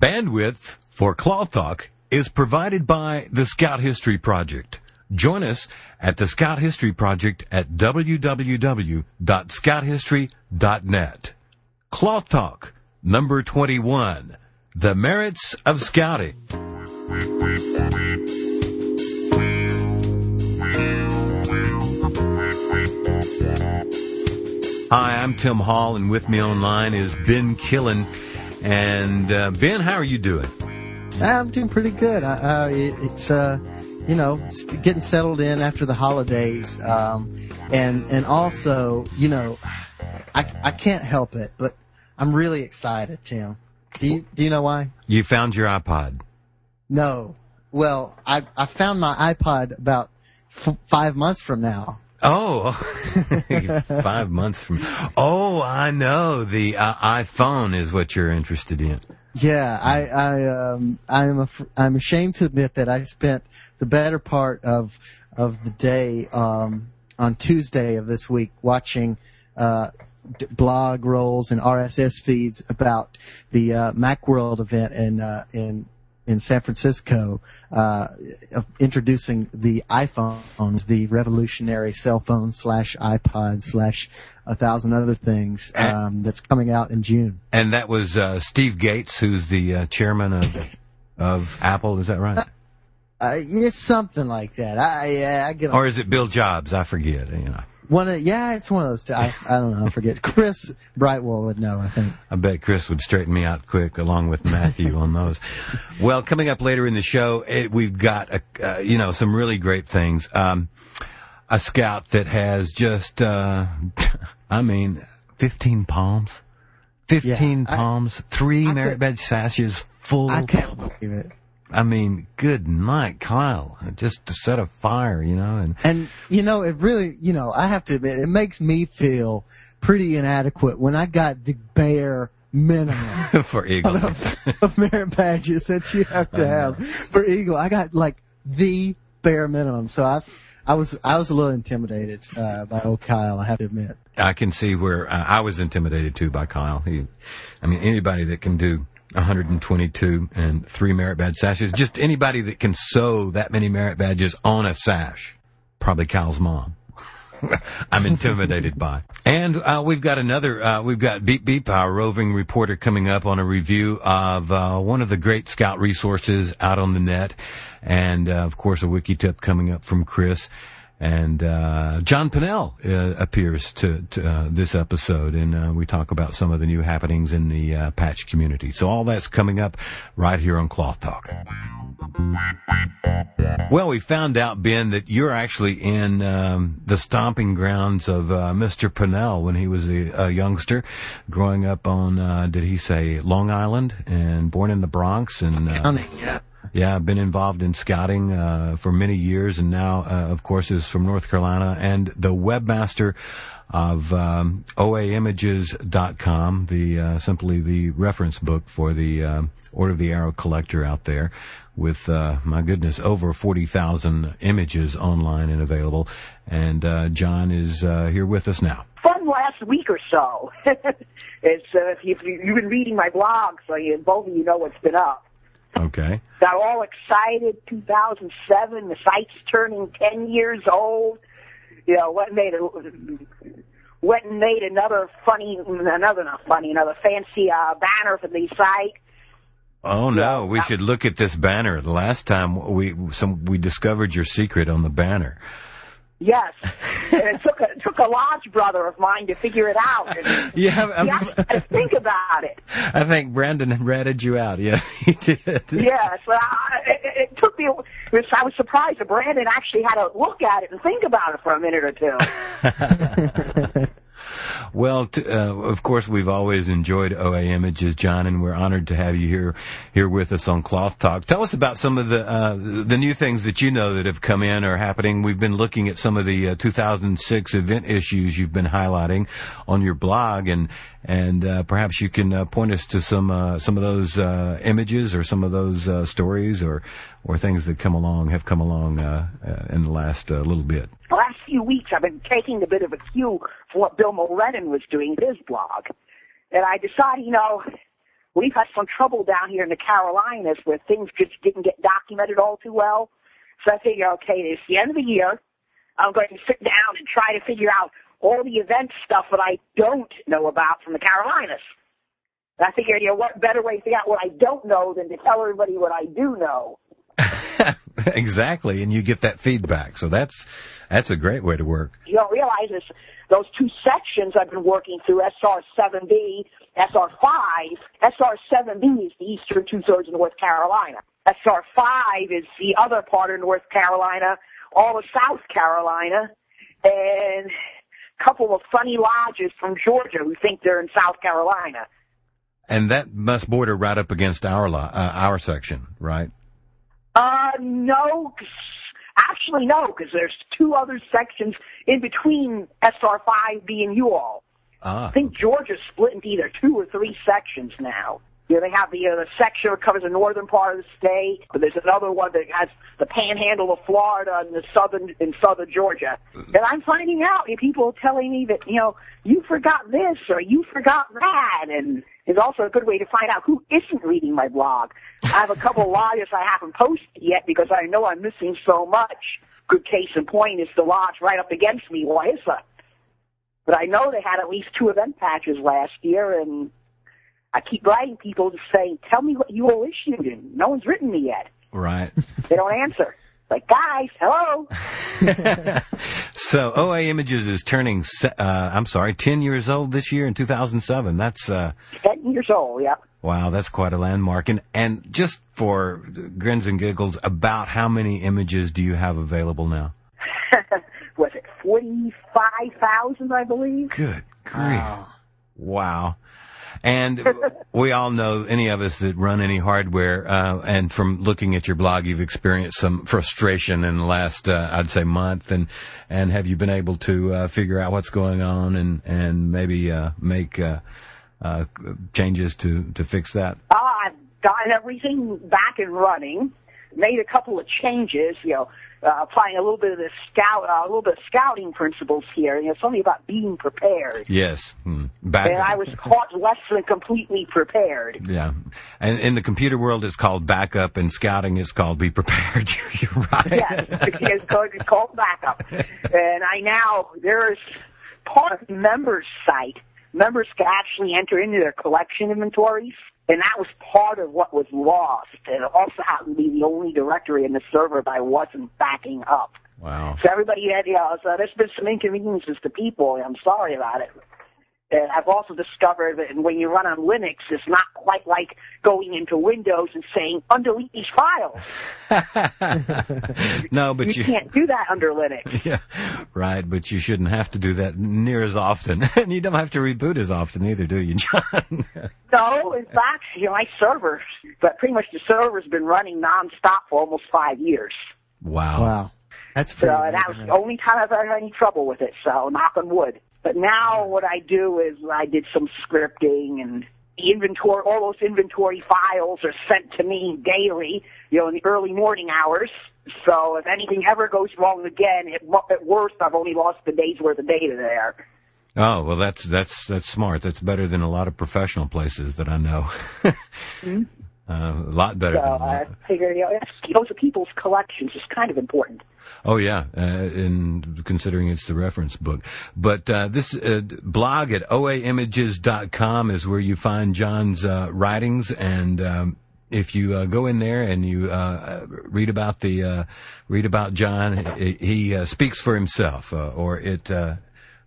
Bandwidth for Cloth Talk is provided by the Scout History Project. Join us at the Scout History Project at www.scouthistory.net. Cloth Talk, number 21. The Merits of Scouting. Hi, I'm Tim Hall, and with me online is Ben Killen. And uh, Ben, how are you doing? I'm doing pretty good. Uh, it, it's uh, you know getting settled in after the holidays, um, and and also you know I I can't help it, but I'm really excited, Tim. Do you do you know why? You found your iPod. No. Well, I I found my iPod about f- five months from now. Oh, five months from. Oh, I know. The uh, iPhone is what you're interested in. Yeah, I, I, um, I'm, I'm ashamed to admit that I spent the better part of, of the day, um, on Tuesday of this week watching, uh, blog rolls and RSS feeds about the, uh, Macworld event in, uh, in in San Francisco, uh, introducing the iPhones, the revolutionary cell phone slash iPod slash a thousand other things um, that's coming out in June. And that was uh, Steve Gates, who's the uh, chairman of of Apple. Is that right? Uh, it's something like that. I, yeah, I get. Or is it Bill Jobs? I forget. You know. One of, yeah, it's one of those two. I, I don't know. I forget. Chris Brightwell would know, I think. I bet Chris would straighten me out quick along with Matthew on those. Well, coming up later in the show, it, we've got, a, uh, you know, some really great things. Um, a scout that has just, uh, I mean, 15 palms. 15 yeah, palms, I, three I merit badge sashes full. I can't believe it. I mean, good night, Kyle. Just to set a fire, you know, and and you know, it really, you know, I have to admit, it makes me feel pretty inadequate when I got the bare minimum for Eagle of, of merit badges that you have to have for Eagle. I got like the bare minimum, so I, I was I was a little intimidated uh, by old Kyle. I have to admit. I can see where uh, I was intimidated too by Kyle. He, I mean, anybody that can do 122 and three merit badge sashes. Just anybody that can sew that many merit badges on a sash. Probably Kyle's mom. I'm intimidated by. And uh, we've got another, uh, we've got Beep Beep, our roving reporter, coming up on a review of uh, one of the great scout resources out on the net. And, uh, of course, a wiki tip coming up from Chris. And uh, John Pinnell uh, appears to, to uh, this episode, and uh, we talk about some of the new happenings in the uh, patch community. So all that's coming up right here on Cloth Talk. Well, we found out, Ben, that you're actually in um, the stomping grounds of uh, Mr. Pinnell when he was a, a youngster, growing up on, did he say Long Island, and born in the Bronx, and County, yeah. Yeah, I've been involved in scouting uh, for many years, and now, uh, of course, is from North Carolina and the webmaster of um, oaimages.com, the uh, simply the reference book for the uh, Order of the Arrow collector out there, with uh, my goodness, over forty thousand images online and available. And uh, John is uh, here with us now. Fun last week or so. it's uh, if you've, you've been reading my blog, so you, both of you know what's been up. Okay. Got all excited. 2007. The site's turning 10 years old. You know, what made it, went and made another funny, another not funny, another fancy uh, banner for the site. Oh no, we should look at this banner. The last time we some we discovered your secret on the banner. Yes, and it took a it took a lodge brother of mine to figure it out. And yeah, I'm, to think about it. I think Brandon ratted you out. Yes, he did. Yes, I, it, it took me. I was surprised that Brandon actually had to look at it and think about it for a minute or two. Well, t- uh, of course, we've always enjoyed OA Images, John, and we're honored to have you here here with us on Cloth Talk. Tell us about some of the uh, the new things that you know that have come in or happening. We've been looking at some of the uh, 2006 event issues you've been highlighting on your blog, and and uh, perhaps you can uh, point us to some uh, some of those uh, images or some of those uh, stories or or things that come along have come along uh, in the last little bit. Last few weeks, I've been taking a bit of a cue for what Bill Mulrennan was doing in his blog, and I decided, you know, we've had some trouble down here in the Carolinas where things just didn't get documented all too well. So I figure, okay, it's the end of the year. I'm going to sit down and try to figure out all the event stuff that I don't know about from the Carolinas. And I figure, you know, what better way to figure out what I don't know than to tell everybody what I do know. exactly, and you get that feedback. So that's that's a great way to work. You don't realize this. Those two sections I've been working through, SR7B, SR5. SR7B is the eastern two-thirds of North Carolina. SR5 is the other part of North Carolina, all of South Carolina, and a couple of funny lodges from Georgia who think they're in South Carolina. And that must border right up against our uh, our section, right? Uh, no. Actually, no, because there's two other sections in between SR5B and you all. Ah, I think Georgia's split into either two or three sections now. You know, they have the, uh, the section that covers the northern part of the state, but there's another one that has the panhandle of Florida and the southern in southern Georgia. And I'm finding out, and people are telling me that, you know, you forgot this or you forgot that, and it's also a good way to find out who isn't reading my blog. I have a couple of lodges I haven't posted yet because I know I'm missing so much. Good case in point is the lodge right up against me, Waisa. But I know they had at least two event patches last year, and I keep writing people to say, tell me what you all issued, and no one's written me yet. right. They don't answer. Like, guys, hello. so OA Images is turning, uh, I'm sorry, 10 years old this year in 2007. That's, uh, 10 years old, yep. wow, that's quite a landmark. And, and just for grins and giggles, about how many images do you have available now? Was it 45,000, I believe? Good grief. Wow. And we all know, any of us that run any hardware, uh, and from looking at your blog, you've experienced some frustration in the last, uh, I'd say, month. And and have you been able to uh, figure out what's going on and and maybe uh, make uh, uh, changes to to fix that? I've gotten everything back and running, made a couple of changes, you know, uh, applying a little bit of the scout, uh, a little bit of scouting principles here. You know, it's only about being prepared. Yes. Hmm. Back. And I was caught less than completely prepared. Yeah, and in the computer world, it's called backup, and scouting is called be prepared. You're, right. Yes, it's called, it's called backup. And I now, there's part of the members site, members can actually enter into their collection inventories. And that was part of what was lost. And it also happened to be the only directory in the server that I wasn't backing up. Wow. So everybody had, you know, so there's been some inconveniences to people, and I'm sorry about it. And I've also discovered that when you run on Linux, it's not quite like going into Windows and saying, undelete these files. no, but You you, can't do that under Linux. yeah, right. But you shouldn't have to do that near as often, and you don't have to reboot as often either, do you, John? No, in fact, you know, my server, but pretty much the server's been running nonstop for almost five years. wow. Wow. That's So pretty that was the only time I've ever had any trouble with it. So knock on wood. But now what I do is I did some scripting and the inventory, all those inventory files are sent to me daily, you know, in the early morning hours. So if anything ever goes wrong again, at, at worst, I've only lost a day's worth of data there. Oh well, that's that's that's smart. That's better than a lot of professional places that I know. uh, a lot better So than I that. you know, those are people's collections. It's kind of important. Oh yeah, uh, in considering it's the reference book. But uh, this uh, blog at oaimages.com is where you find John's uh, writings, and um, if you uh, go in there and you uh, read about the read about John, he, he speaks for himself, or it.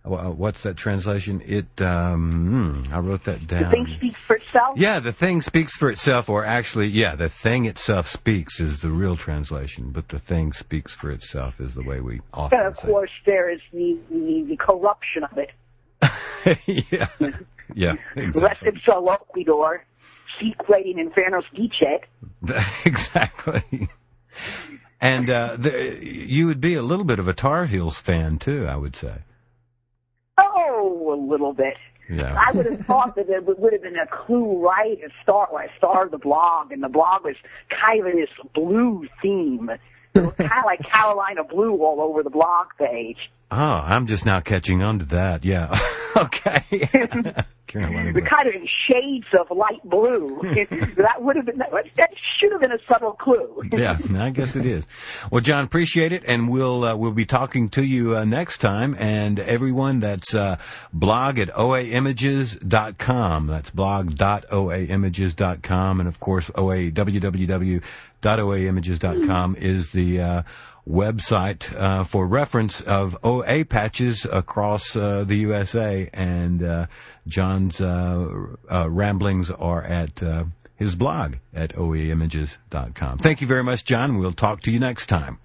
What's that translation? It. Um, hmm, I wrote that down. The thing speaks for itself. Yeah, the thing speaks for itself, or actually, yeah, the thing itself speaks is the real translation, but the thing speaks for itself is the way we often And of say. course, there is the, the, the corruption of it. yeah, yeah, Rest exactly, in Salokidor, secreting Infernos Dicet. exactly. And uh, the, you would be a little bit of a Tar Heels fan too, I would say. Little bit. Yeah, I would have thought that it would have been a clue right to start when I started the blog, and the blog was kind of in this blue theme. Kind of like Carolina blue all over the blog page. Oh, I'm just now catching on to that. Yeah. okay. Carolina We're kind of in shades of light blue. that would have been that should have been a subtle clue. yeah, I guess it is. Well, John, appreciate it, and we'll uh, we'll be talking to you uh, next time. And everyone, that's uh, blog at oaimages.com. That's blog.oaimages.com, and of course, oa www.oaimages.com is the uh, website uh, for reference of OA patches across uh, the USA, and uh, John's uh, uh, ramblings are at uh, his blog at oaimages.com. Thank you very much, John. We'll talk to you next time.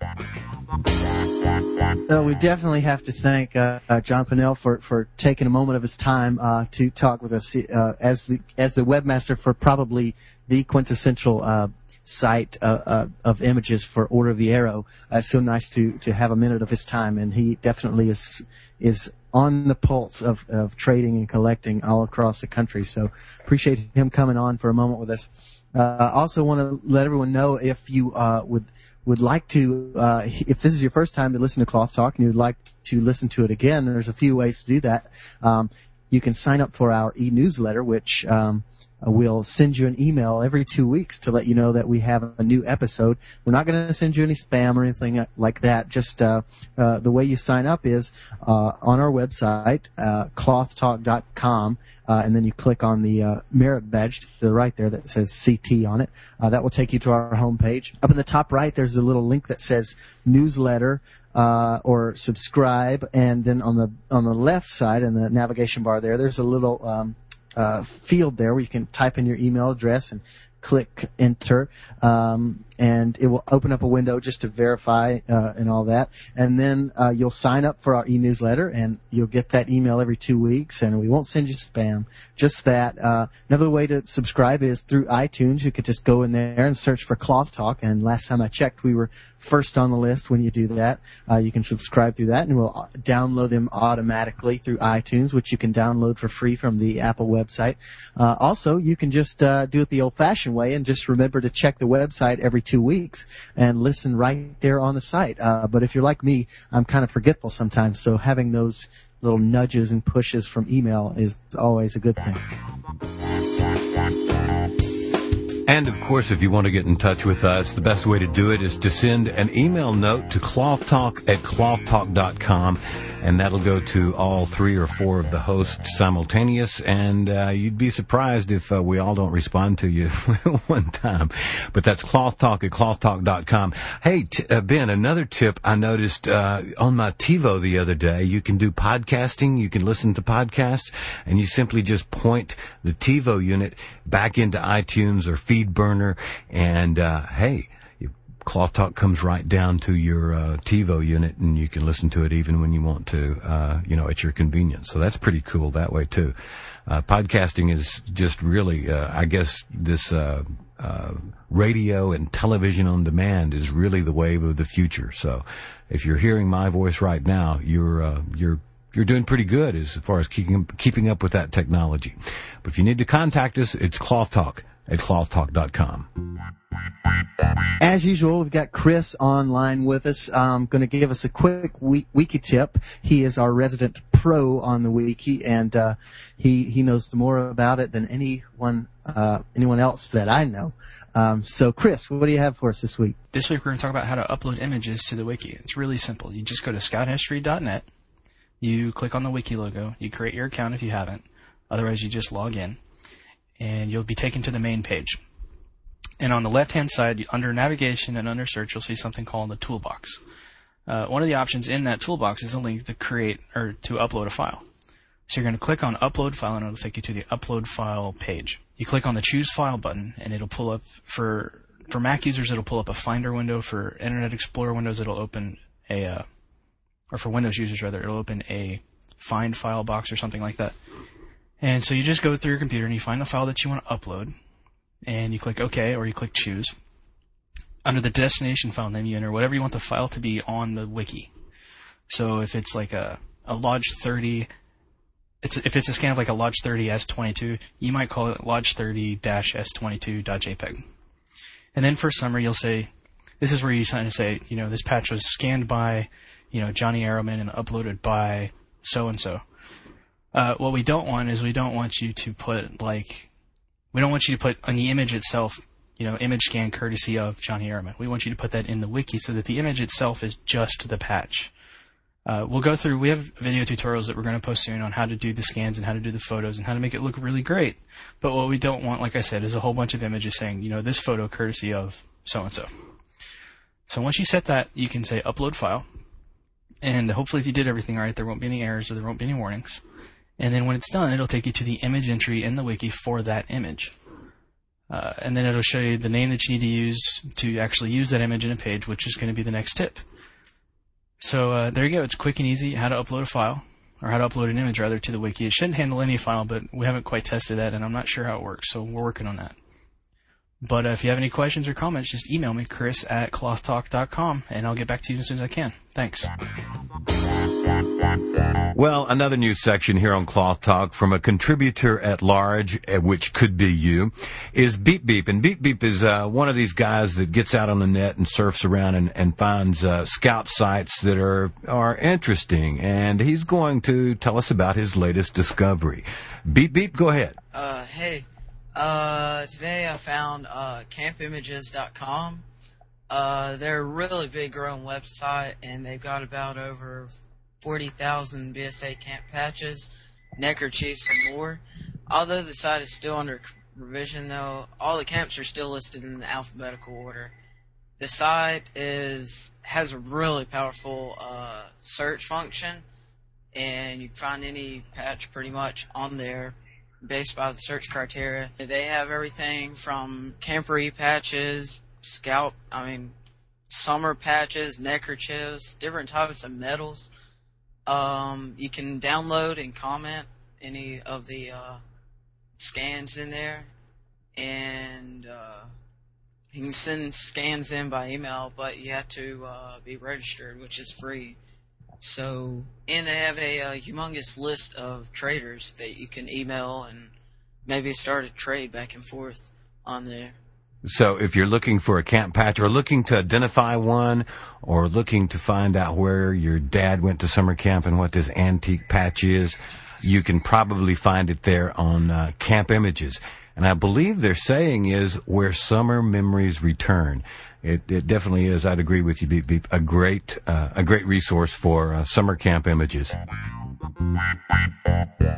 we definitely have to thank John Pinnell for, for taking a moment of his time to talk with us as the as the webmaster for probably the quintessential site uh, uh, of images for Order of the Arrow. Uh, it's so nice to to have a minute of his time, and he definitely is is on the pulse of, of trading and collecting all across the country. So appreciate him coming on for a moment with us. Uh, also want to let everyone know if you uh, would would like to, uh, if this is your first time to listen to Cloth Talk and you'd like to listen to it again, there's a few ways to do that. Um, you can sign up for our e-newsletter, which um, we'll send you an email every two weeks to let you know that we have a new episode. We're not going to send you any spam or anything like that. Just uh, uh, the way you sign up is uh, on our website, uh, clothtalk.com, uh, and then you click on the merit badge to the right there that says CT on it. that will take you to our homepage. Up in the top right, there's a little link that says newsletter. Uh, or subscribe, and then on the on the left side in the navigation bar there, there's a little um, uh, field there where you can type in your email address and click enter, um, and it will open up a window just to verify uh, and all that. And then uh, you'll sign up for our e-newsletter, and you'll get that email every two weeks. And we won't send you spam. Just that. Uh, another way to subscribe is through iTunes. You could just go in there and search for Cloth Talk. And last time I checked, we were first on the list. When you do that, uh, you can subscribe through that, and we'll uh, download them automatically through iTunes, which you can download for free from the Apple website. Uh, also, you can just do it the old-fashioned way and just remember to check the website every two weeks and listen right there on the site. Uh, but if you're like me, I'm kind of forgetful sometimes, so having those little nudges and pushes from email is always a good thing. And of course, if you want to get in touch with us, the best way to do it is to send an email note to clothtalk at clothtalk.com and that'll go to all three or four of the hosts simultaneous. And uh, you'd be surprised if uh, we all don't respond to you one time. But that's clothtalk at clothtalk.com. Hey, t- uh, Ben, another tip I noticed uh, on my TiVo the other day. You can do podcasting. You can listen to podcasts, and you simply just point the TiVo unit back into iTunes or FeedBurner, and uh, hey Cloth Talk comes right down to your uh, TiVo unit, and you can listen to it even when you want to, uh, you know, at your convenience. So that's pretty cool that way too. Uh, podcasting is just really, uh, I guess, this uh, uh, radio and television on demand is really the wave of the future. So if you're hearing my voice right now, you're you're you're doing pretty good as far as keeping keeping up with that technology. But if you need to contact us, it's Cloth Talk at clothtalk.com. As usual, we've got Chris online with us. Um, going to give us a quick wiki tip. He is our resident pro on the wiki, and uh, he he knows more about it than anyone uh, anyone else that I know. Um, so, Chris, what do you have for us this week? This week, we're going to talk about how to upload images to the wiki. It's really simple. You just go to scouthistory.net. You click on the wiki logo. You create your account if you haven't. Otherwise, you just log in, and you'll be taken to the main page. And on the left hand side, under navigation and under search, you'll see something called the toolbox. Uh, one of the options in that toolbox is a link to create or to upload a file. So you're going to click on upload file and it'll take you to the upload file page. You click on the choose file button and it'll pull up for for Mac users it'll pull up a Finder window. For Internet Explorer windows it'll open a uh, or for Windows users rather it'll open a find file box or something like that. And so you just go through your computer and you find the file that you want to upload and you click OK or you click Choose. Under the destination file name, you enter whatever you want the file to be on the wiki. So if it's like a, a Lodge 30, it's, if it's a scan of like a Lodge 30 S22, you might call it Lodge 30 S22.jpg. And then for summary, you'll say, this is where you sign to say, you know, this patch was scanned by you know, Johnny Arrowman and uploaded by so and so. What we don't want is we don't want you to put like, we don't want you to put on the image itself, you know, image scan courtesy of Johnny Arrowman. We want you to put that in the wiki so that the image itself is just the patch. Uh, we'll go through. We have video tutorials that we're going to post soon on how to do the scans and how to do the photos and how to make it look really great. But what we don't want, like I said, is a whole bunch of images saying, you know, this photo courtesy of so and so. So once you set that, you can say upload file, and hopefully, if you did everything right, there won't be any errors or there won't be any warnings. And then when it's done, it'll take you to the image entry in the wiki for that image. Uh, and then it'll show you the name that you need to use to actually use that image in a page, which is going to be the next tip. So uh, there you go. It's quick and easy how to upload a file, or how to upload an image rather to the wiki. It shouldn't handle any file, but we haven't quite tested that, and I'm not sure how it works. So we're working on that. But uh, if you have any questions or comments, just email me, Chris at clothtalk.com, and I'll get back to you as soon as I can. Thanks. Well, another news section here on Cloth Talk from a contributor at large, eh, which could be you, is Beep Beep. And Beep Beep is uh, one of these guys that gets out on the net and surfs around and, and finds uh, scout sites that are, are interesting. And he's going to tell us about his latest discovery. Beep Beep, go ahead. Uh, hey. Uh, today I found uh, campimages.com. Uh, they're a really big growing website, and they've got about over 40,000 BSA camp patches, neckerchiefs, and more. Although the site is still under revision, though, all the camps are still listed in alphabetical order. The site is has a really powerful uh, search function, and you can find any patch pretty much on there based by the search criteria. They have everything from camporee patches, scalp, I mean, summer patches, neckerchiefs, different types of medals. Um, you can download and comment any of the uh, scans in there, and uh, you can send scans in by email, but you have to uh, be registered, which is free. So, and they have a, a humongous list of traders that you can email and maybe start a trade back and forth on there. So if you're looking for a camp patch or looking to identify one or looking to find out where your dad went to summer camp and what this antique patch is, you can probably find it there on uh, Camp Images. And I believe they're saying is where summer memories return. It, it definitely is. I'd agree with you, Beep. A great, uh, a great resource for uh, summer camp images.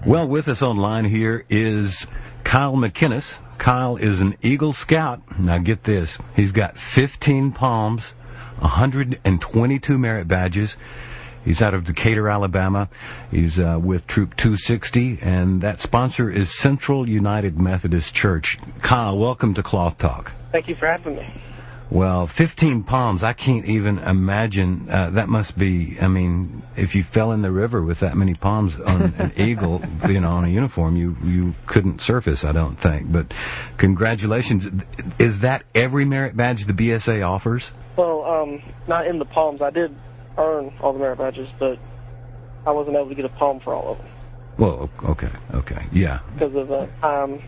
Well, with us online here is Kyle McKinnis. Kyle is an Eagle Scout. Now get this. He's got 15 palms, 122 merit badges. He's out of Decatur, Alabama. He's uh, with Troop 260, and that sponsor is Central United Methodist Church. Kyle, welcome to Cloth Talk. Thank you for having me. Well, 15 palms, I can't even imagine. Uh, that must be, I mean, if you fell in the river with that many palms on an eagle, you know, on a uniform, you, you couldn't surface, I don't think. But congratulations. Is that every merit badge the BSA offers? Well, um, not in the palms. I did earn all the merit badges, but I wasn't able to get a palm for all of them. Well, okay, okay, yeah. Because of the time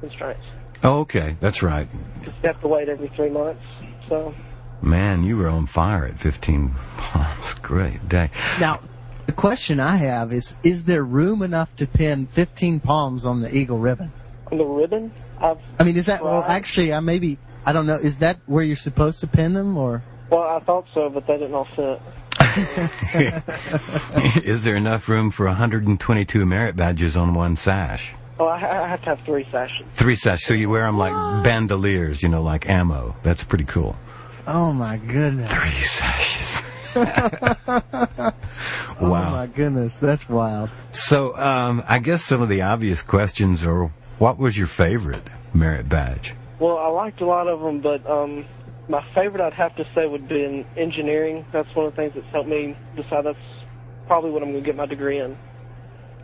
constraints. Oh, okay, that's right. Because you have to wait every three months, so. Man, you were on fire at 15 palms. Great day. Now, the question I have is: Is there room enough to pin 15 palms on the eagle ribbon? On the ribbon? I've I mean, is that well? Actually, I maybe I don't know. Is that where you're supposed to pin them, or? Well, I thought so, but they didn't all fit. Is there enough room for 122 merit badges on one sash? Oh, I, I have to have three sashes. Three sashes, so you wear them like bandoliers, you know, like ammo. That's pretty cool. Oh my goodness! Three sashes. Wow. Oh my goodness, that's wild. So, um, I guess some of the obvious questions are, what was your favorite merit badge? Well, I liked a lot of them, but um, my favorite I'd have to say would be in engineering. That's one of the things that's helped me decide that's probably what I'm going to get my degree in,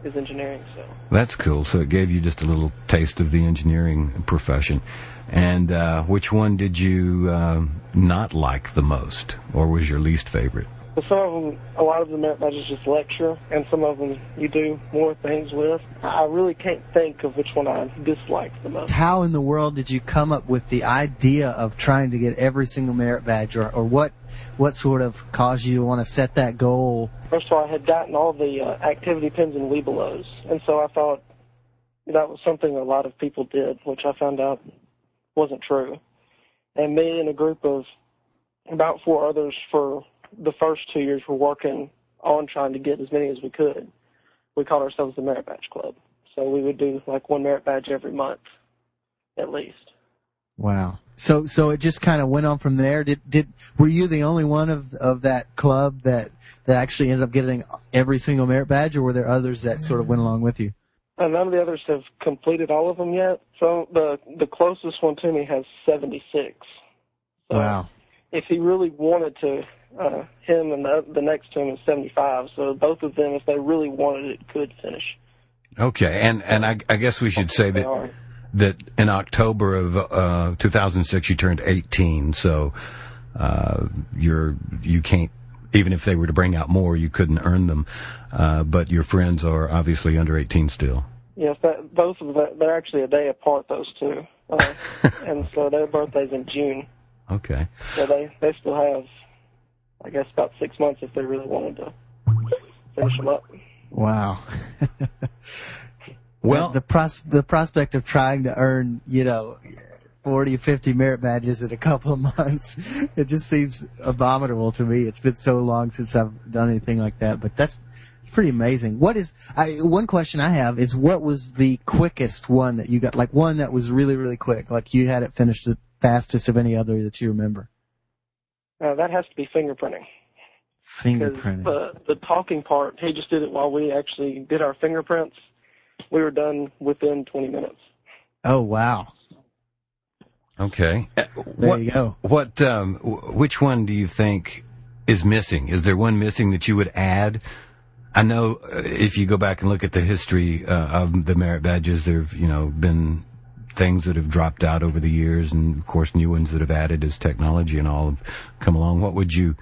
is engineering. So. That's cool. So it gave you just a little taste of the engineering profession. And uh, which one did you uh, not like the most, or was your least favorite? But some of them, a lot of the merit badges just lecture, and some of them you do more things with. I really can't think of which one I dislike the most. How in the world did you come up with the idea of trying to get every single merit badge, or, or what what sort of caused you to want to set that goal? First of all, I had gotten all the uh, activity pins and Webelos, and so I thought that was something a lot of people did, which I found out wasn't true. And me and a group of about four others for the first two years were working on trying to get as many as we could. We called ourselves the Merit Badge Club. So we would do like one merit badge every month, at least. Wow. So so it just kind of went on from there. Did did were you the only one of of that club that that actually ended up getting every single merit badge, or were there others that sort of went along with you? And none of the others have completed all of them yet. So the the closest one to me has 76. So wow. If he really wanted to, uh, him and the, the next to him is 75. So both of them, if they really wanted it, could finish. Okay, and and I, I guess we should say that are. that in October of uh, 2006 you turned 18, so uh, you're you can't even if they were to bring out more, you couldn't earn them. Uh, but your friends are obviously under 18 still. Yes, that, both of them, they're actually a day apart, those two. Uh, and so their birthday's in June. Okay. So they, they still have, I guess, about six months if they really wanted to finish them up. Wow. Well, the pros- the prospect of trying to earn, you know, 40 or 50 merit badges in a couple of months, it just seems abominable to me. It's been so long since I've done anything like that, but that's it's pretty amazing. What is I one question I have is what was the quickest one that you got like one that was really really quick like you had it finished the fastest of any other that you remember? Uh, that has to be fingerprinting. Fingerprinting. the, the talking part, he just did it while we actually did our fingerprints. We were done within 20 minutes. Oh wow. okay. Uh, There what, you go. What? Um, which one do you think is missing? Is there one missing that you would add? I know uh, if you go back and look at the history uh, of the merit badges, there've you know been things that have dropped out over the years, and of course new ones that have added as technology and all have come along. What would you?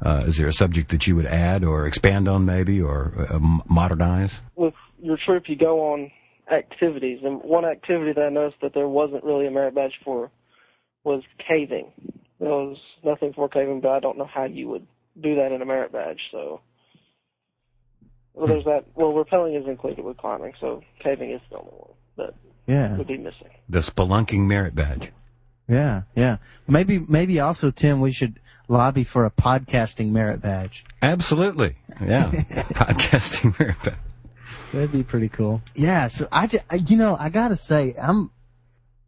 Uh, is there a subject that you would add or expand on, maybe, or uh, modernize? With your trip, you go on activities, and one activity that I noticed that there wasn't really a merit badge for was caving. There was nothing for caving, but I don't know how you would do that in a merit badge. So, well, there's that. Well, rappelling is included with climbing, so caving is the only one that Yeah. would be missing. The spelunking merit badge. Yeah, yeah. Maybe, maybe also, Tim, we should lobby for a podcasting merit badge. Absolutely, yeah. Podcasting merit badge. That'd be pretty cool. Yeah. So I, ju- I- you know, I gotta say, I'm,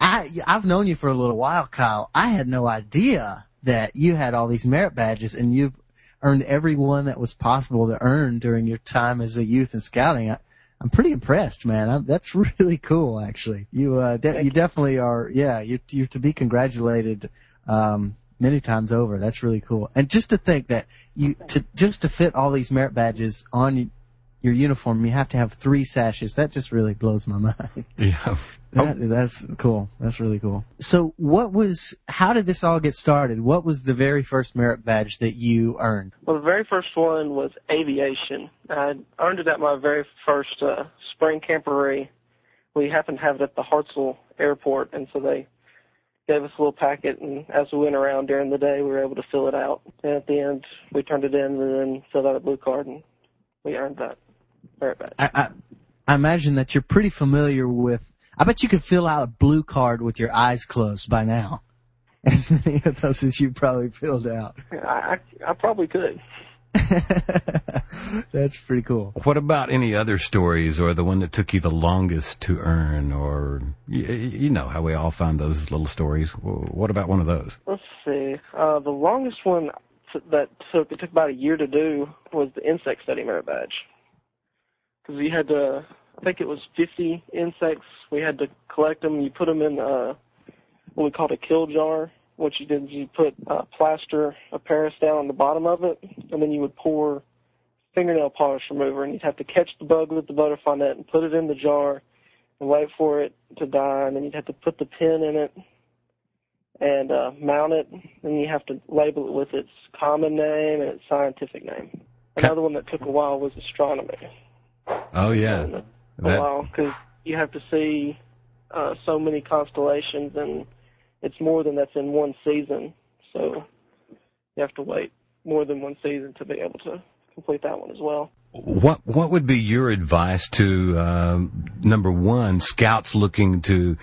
I, I've known you for a little while, Kyle. I had no idea that you had all these merit badges and you've earned every one that was possible to earn during your time as a youth in scouting. I, I'm pretty impressed, man. I'm, that's really cool, actually. You, uh, de- you definitely are. Yeah, you, you're to be congratulated. Um, many times over. That's really cool. And just to think that you, to, just to fit all these merit badges on your uniform, you have to have three sashes. That just really blows my mind. Yeah. That, That's cool. That's really cool. So, what was? How did this all get started? What was the very first merit badge that you earned? Well, the very first one was aviation. I earned it at my very first uh, spring camporee. We happened to have it at the Hartselle Airport, and so they gave us a little packet, and as we went around during the day, we were able to fill it out. And at the end, we turned it in and then filled out a blue card, and we earned that merit badge. I, I, I imagine that you're pretty familiar with. I bet you could fill out a blue card with your eyes closed by now. As many of those as you probably filled out. I, I, I probably could. That's pretty cool. What about any other stories, or the one that took you the longest to earn, or you, you know how we all find those little stories? What about one of those? Let's see. Uh, the longest one t- that took it took about a year to do was the insect study merit badge. Because we had to, I think it was 50 insects. We had to collect them. You put them in uh, what we called a kill jar. What you did is you put uh, plaster of Paris down on the bottom of it, and then you would pour fingernail polish remover, and you'd have to catch the bug with the butterfly net and put it in the jar and wait for it to die, and then you'd have to put the pin in it and uh, mount it, and you have to label it with its common name and its scientific name. Another one that took a while was astronomy. Oh yeah, a that, while because you have to see uh, so many constellations, and it's more than that's in one season. So you have to wait more than one season to be able to complete that one as well. what what would be your advice to um, number one scouts looking to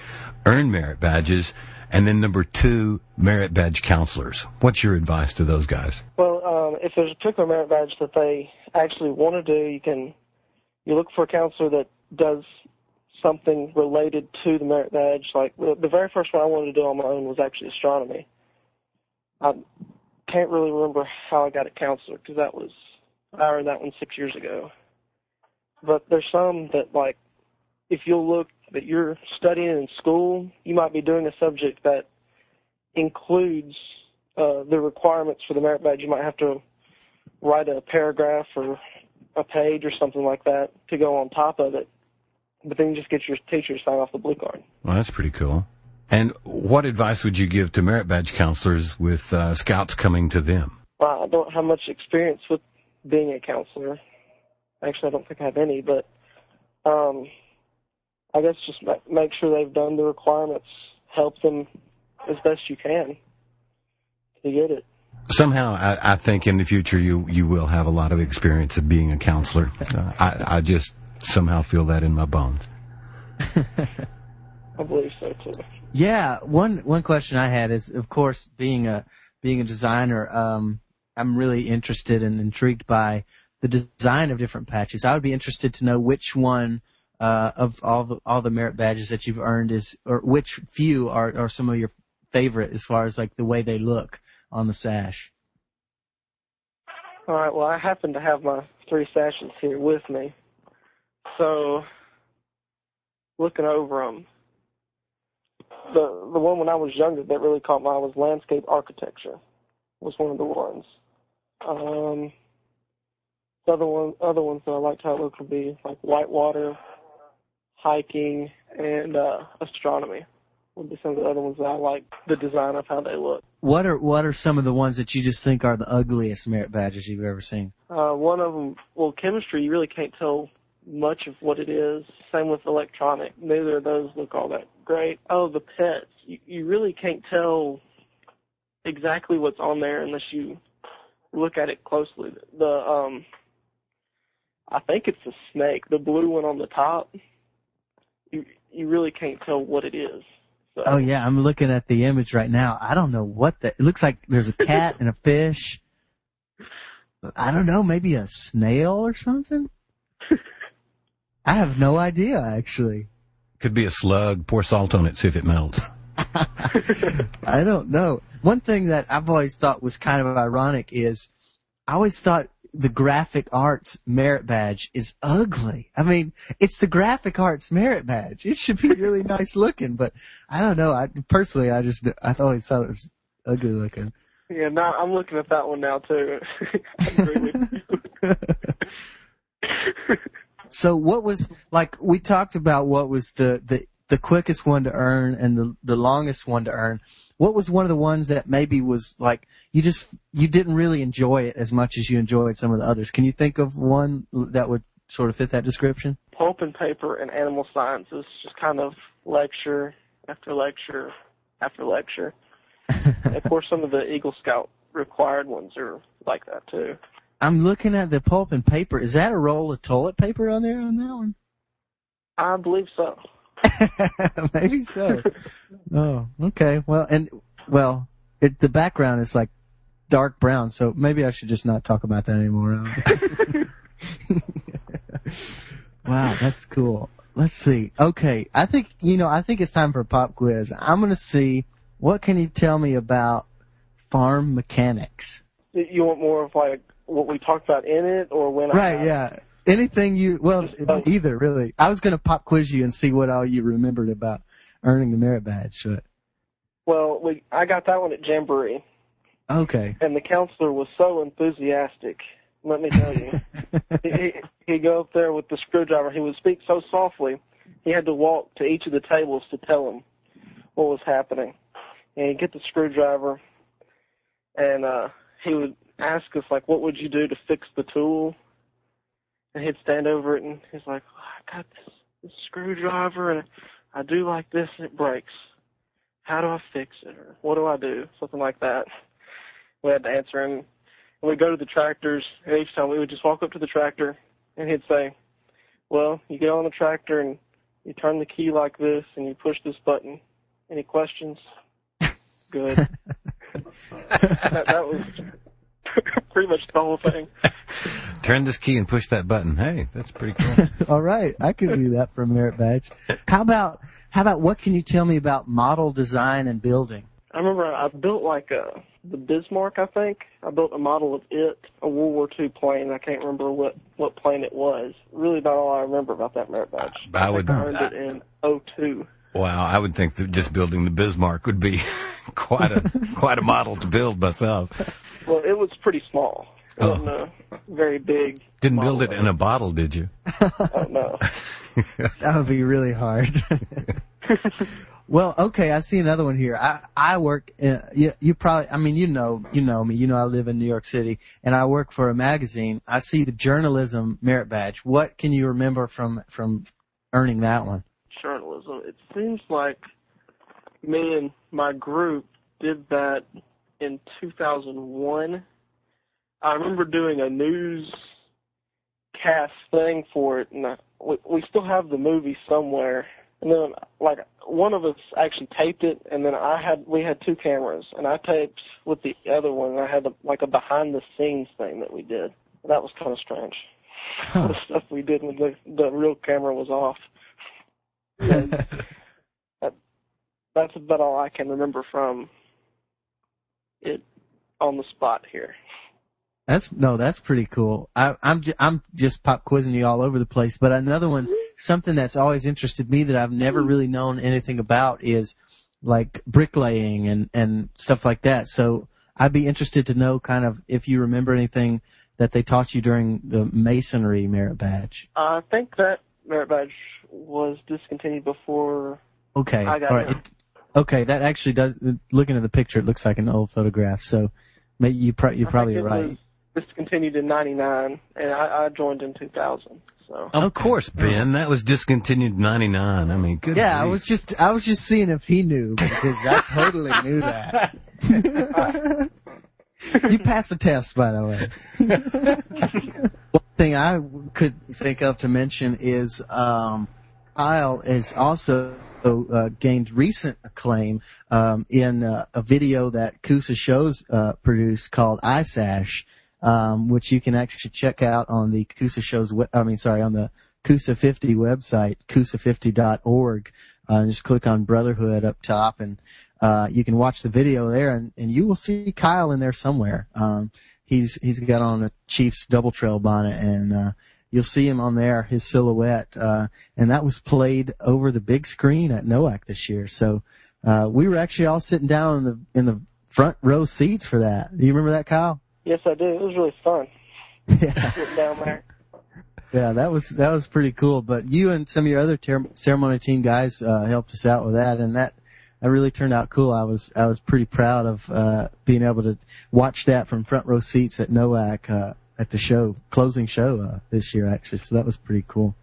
earn merit badges, and then number two merit badge counselors? What's your advice to those guys? Well, um, if there's a particular merit badge that they actually want to do, you can you look for a counselor that does something related to the merit badge. Like the, very first one I wanted to do on my own was actually astronomy. I can't really remember how I got a counselor because that was I earned that one six years ago. But there's some that like if you'll look that you're studying in school, you might be doing a subject that includes uh, the requirements for the merit badge. You might have to write a paragraph or a page or something like that to go on top of it. But then you just get your teacher to sign off the blue card. Well, that's pretty cool. And what advice would you give to merit badge counselors with uh, scouts coming to them? Uh, I don't have much experience with being a counselor. Actually, I don't think I have any, but um, I guess just make sure they've done the requirements. Help them as best you can to get it. Somehow, I, I think in the future you you will have a lot of experience of being a counselor. Uh, I, I just somehow feel that in my bones. I believe so too. Yeah, one one question I had is, of course, being a being a designer, um, I'm really interested and intrigued by the design of different patches. I would be interested to know which one uh, of all the all the merit badges that you've earned is, or which few are are some of your favorite as far as like the way they look on the sash. All right. Well, I happen to have my three sashes here with me, so looking over them, the the one when I was younger that really caught my eye was landscape architecture. Was one of the ones. Um, the other one, other ones that I liked how it looked would be like whitewater, hiking, and uh, astronomy. Would be some of the other ones that I like the design of how they look. What are what are some of the ones that you just think are the ugliest merit badges you've ever seen? Uh, one of them, well, chemistry, you really can't tell much of what it is. Same with electronic. Neither of those look all that great. Oh, the pets. You, you really can't tell exactly what's on there unless you look at it closely. The, um, I think it's a snake, the blue one on the top. You, you really can't tell what it is. So, Oh yeah, I'm looking at the image right now. I don't know what the. It looks like there's a cat and a fish. I don't know, maybe a snail or something. I have no idea actually. Could be a slug. Pour salt on it, see if it melts. I don't know. One thing that I've always thought was kind of ironic is I always thought the graphic arts merit badge is ugly. I mean, it's the graphic arts merit badge. It should be really nice looking, but I don't know. I personally, I just, I always thought it was ugly looking. yeah, now I'm looking at that one now too. I agree with you. So what was like we talked about what was the the the quickest one to earn and the the longest one to earn. What was one of the ones that maybe was like you just you didn't really enjoy it as much as you enjoyed some of the others? Can you think of one that would sort of fit that description? Pulp and paper and animal sciences, just kind of lecture after lecture after lecture. of course, some of the Eagle Scout required ones are like that too. I'm looking at the pulp and paper. Is that a roll of toilet paper on there on that one? I believe so. Maybe so. oh, okay. Well, and well, it, the background is like dark brown, so maybe I should just not talk about that anymore. wow, that's cool. Let's see. Okay, I think you know. I think it's time for a pop quiz. I'm gonna see what can you tell me about farm mechanics. You want more of like what we talked about in it, or when? I Right? Yeah. Anything you well, either really. I was gonna pop quiz you and see what all you remembered about earning the merit badge. But Well, we I got that one at Jamboree, okay. and the counselor was so enthusiastic. Let me tell you, he, he he'd go up there with the screwdriver. He would speak so softly, he had to walk to each of the tables to tell them what was happening. and he'd get the screwdriver, and uh, he would ask us like, "What would you do to fix the tool?" And he'd stand over it, and he's like, oh, "I got this, this screwdriver, and I do like this, and it breaks. How do I fix it? Or what do I do?" Something like that. We had to answer him. And we'd go to the tractors, and each time we would just walk up to the tractor, and he'd say, "Well, you get on the tractor and you turn the key like this, and you push this button. Any questions?" Good. that, that was pretty much the whole thing. Turn this key and push that button. Hey, that's pretty cool. All right, I could do that for a merit badge. How about how about what can you tell me about model design and building? I remember I built like a the Bismarck, I think. I built a model of it, a World War II plane. I can't remember what what plane it was. Really, about all I remember about that merit badge. I would. I earned it in '02. Wow, I would think that just building the Bismarck would be quite a quite a model to build myself. Well, it was pretty small. It Oh. wasn't a very big. Didn't build it model. in a bottle, did you? Oh no. That would be really hard. well, okay, I see another one here. I I work. Uh, you you probably. I mean, you know, you know me. You know, I live in New York City, and I work for a magazine. I see the journalism merit badge. What can you remember from from earning that one? Journalism. It seems like me and my group did that in 2001. I remember doing a news cast thing for it, and I, we, we still have the movie somewhere. And then, like, one of us actually taped it, and then I had we had two cameras, and I taped with the other one. And I had a, like a behind the scenes thing that we did. That was kind of strange. The stuff we did when the the real camera was off. And that, that's about all I can remember from it on the spot here. That's no, that's pretty cool. I, I'm ju- I'm just pop quizzing you all over the place. But another one, something that's always interested me that I've never really known anything about is like bricklaying and and stuff like that. So I'd be interested to know kind of if you remember anything that they taught you during the masonry merit badge. I think that merit badge was discontinued before. Okay, I got all right. it. It- okay, that actually does. Looking at the picture, it looks like an old photograph. So maybe you pro- you're I probably think it right. Was discontinued in '99, and I, I joined in 2000. So Of course, Ben. That was discontinued '99. I mean, good. Yeah, I was just I was just seeing if he knew because I totally knew that. you passed the test, by the way. One thing I could think of to mention is um, Kyle has also uh, gained recent acclaim um, in uh, a video that Coosa Shows uh, produced called ISASH, um, which you can actually check out on the Coosa Shows. We- I mean, sorry, on the Coosa 50 website, coosa50.org. Uh, just click on Brotherhood up top, and uh, you can watch the video there, and, and you will see Kyle in there somewhere. Um, he's he's got on a Chiefs double trail bonnet, and uh, you'll see him on there, his silhouette, uh, and that was played over the big screen at NOAC this year. So uh, we were actually all sitting down in the in the front row seats for that. Do you remember that, Kyle? yes, I do. It was really fun Yeah. sitting down there. Yeah, that was that was pretty cool. But you and some of your other ter- ceremony team guys uh, helped us out with that, and that that really turned out cool. I was I was pretty proud of uh, being able to watch that from front row seats at NOAC uh, at the show closing show uh, this year actually. So that was pretty cool.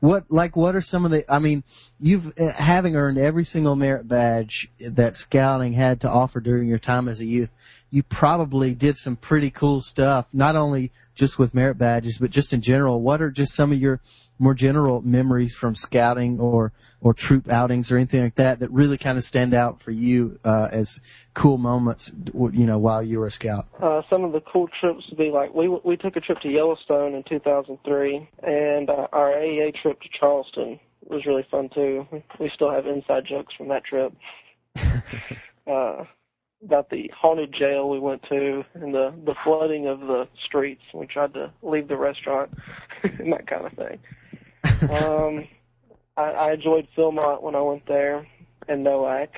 What like what are some of the? I mean, you've uh, having earned every single merit badge that scouting had to offer during your time as a youth. You probably did some pretty cool stuff, not only just with merit badges, but just in general. What are just some of your more general memories from scouting or or troop outings or anything like that that really kind of stand out for you uh, as cool moments, you know, while you were a scout? Uh, some of the cool trips would be like we we took a trip to Yellowstone in 2003, and uh, our AEA trip to Charleston was really fun too. We, we still have inside jokes from that trip. uh, about the haunted jail we went to and the the flooding of the streets. We tried to leave the restaurant and that kind of thing. Um, I, I enjoyed Philmont when I went there and NOAC.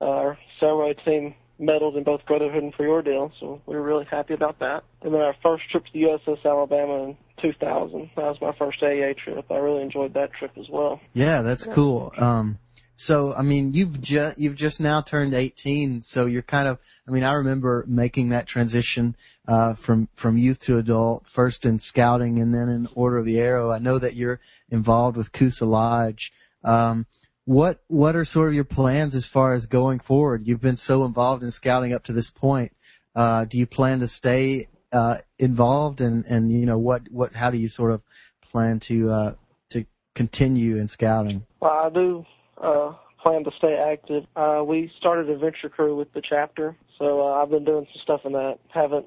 Uh, our ceremony team medaled in both Brotherhood and Pre-Ordeal, so we were really happy about that. And then our first trip to the USS Alabama in 2000. That was my first AA trip. I really enjoyed that trip as well. Yeah, that's cool. Um, So, I mean, you've just you've just now turned 18, so you're kind of. I mean, I remember making that transition uh, from from youth to adult, first in scouting and then in Order of the Arrow. I know that you're involved with Coosa Lodge. Um, what what are sort of your plans as far as going forward? You've been so involved in scouting up to this point. Uh, do you plan to stay uh, involved, and and you know what what how do you sort of plan to uh, to continue in scouting? Well, I do uh, plan to stay active. Uh, we started a venture crew with the chapter, so uh, I've been doing some stuff in that. Haven't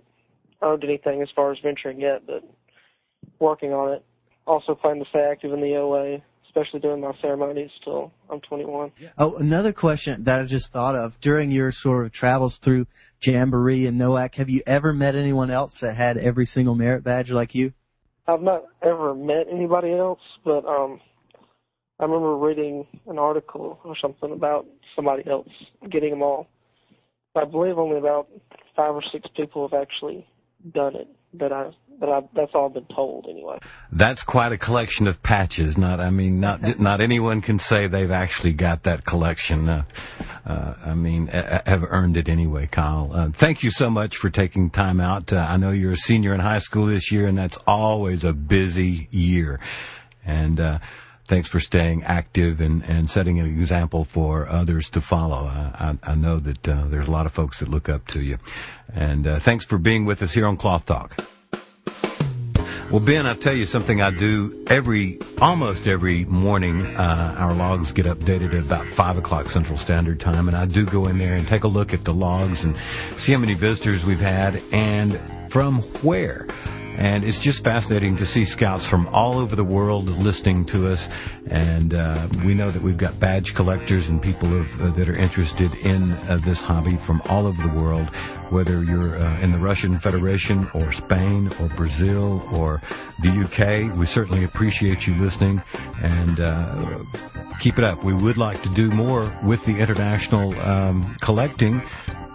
earned anything as far as venturing yet, but working on it. Also plan to stay active in the OA, especially during my ceremonies till I'm 21. Oh, another question that I just thought of during your sort of travels through Jamboree and NOAC, have you ever met anyone else that had every single merit badge like you? I've not ever met anybody else, but um, I remember reading an article or something about somebody else getting them all. I believe only about five or six people have actually done it that I that I that's all I've been told anyway. That's quite a collection of patches. Not, I mean, not not anyone can say they've actually got that collection. Uh, uh, I mean, uh, have earned it anyway, Kyle. Uh, thank you so much for taking time out. Uh, I know you're a senior in high school this year, and that's always a busy year. And uh, thanks for staying active and, and setting an example for others to follow. I, I, I know that uh, there's a lot of folks that look up to you. And uh, thanks for being with us here on Cloth Talk. Well, Ben, I'll tell you something I do every, almost every morning. Uh, our logs get updated at about 5 o'clock Central Standard Time, and I do go in there and take a look at the logs and see how many visitors we've had and from where. And it's just fascinating to see scouts from all over the world listening to us. And uh, we know that we've got badge collectors and people of, uh, that are interested in uh, this hobby from all over the world, whether you're uh, in the Russian Federation or Spain or Brazil or the UK. We certainly appreciate you listening and uh, keep it up. We would like to do more with the international um, collecting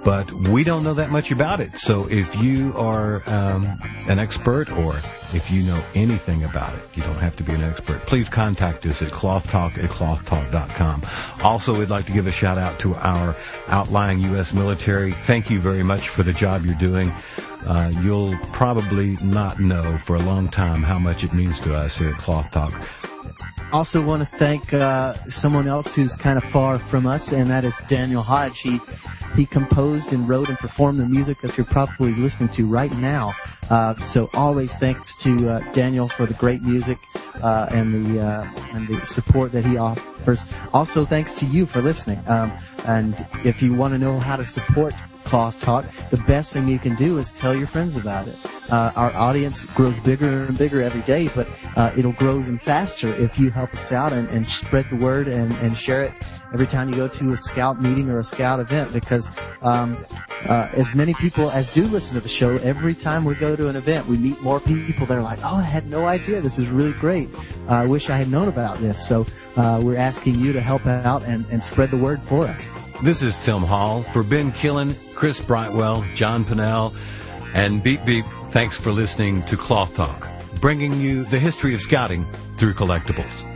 but we don't know that much about it. So if you are um, an expert or if you know anything about it, you don't have to be an expert. Please contact us at clothtalk at clothtalk.com. Also, we'd like to give a shout out to our outlying U.S. military. Thank you very much for the job you're doing. Uh, you'll probably not know for a long time how much it means to us here at Cloth Talk. Also, want to thank uh, someone else who's kind of far from us, and that is Daniel Hodge. He he composed and wrote and performed the music that you're probably listening to right now. Uh, so always thanks to uh, Daniel for the great music uh, and the uh, and the support that he offers. Also thanks to you for listening. Um, and if you want to know how to support Cloth Talk, the best thing you can do is tell your friends about it. Uh, our audience grows bigger and bigger every day, but uh, it'll grow even faster if you help us out and, and spread the word and, and share it every time you go to a scout meeting or a scout event because um, uh, as many people as do listen to the show, every time we go to an event, we meet more people that are like, oh, I had no idea. This is really great. I wish I had known about this. So uh, we're asking you to help out and, and spread the word for us. This is Tim Hall for Ben Killen, Chris Brightwell, John Pennell, and Beep Beep. Thanks for listening to Cloth Talk, bringing you the history of scouting through collectibles.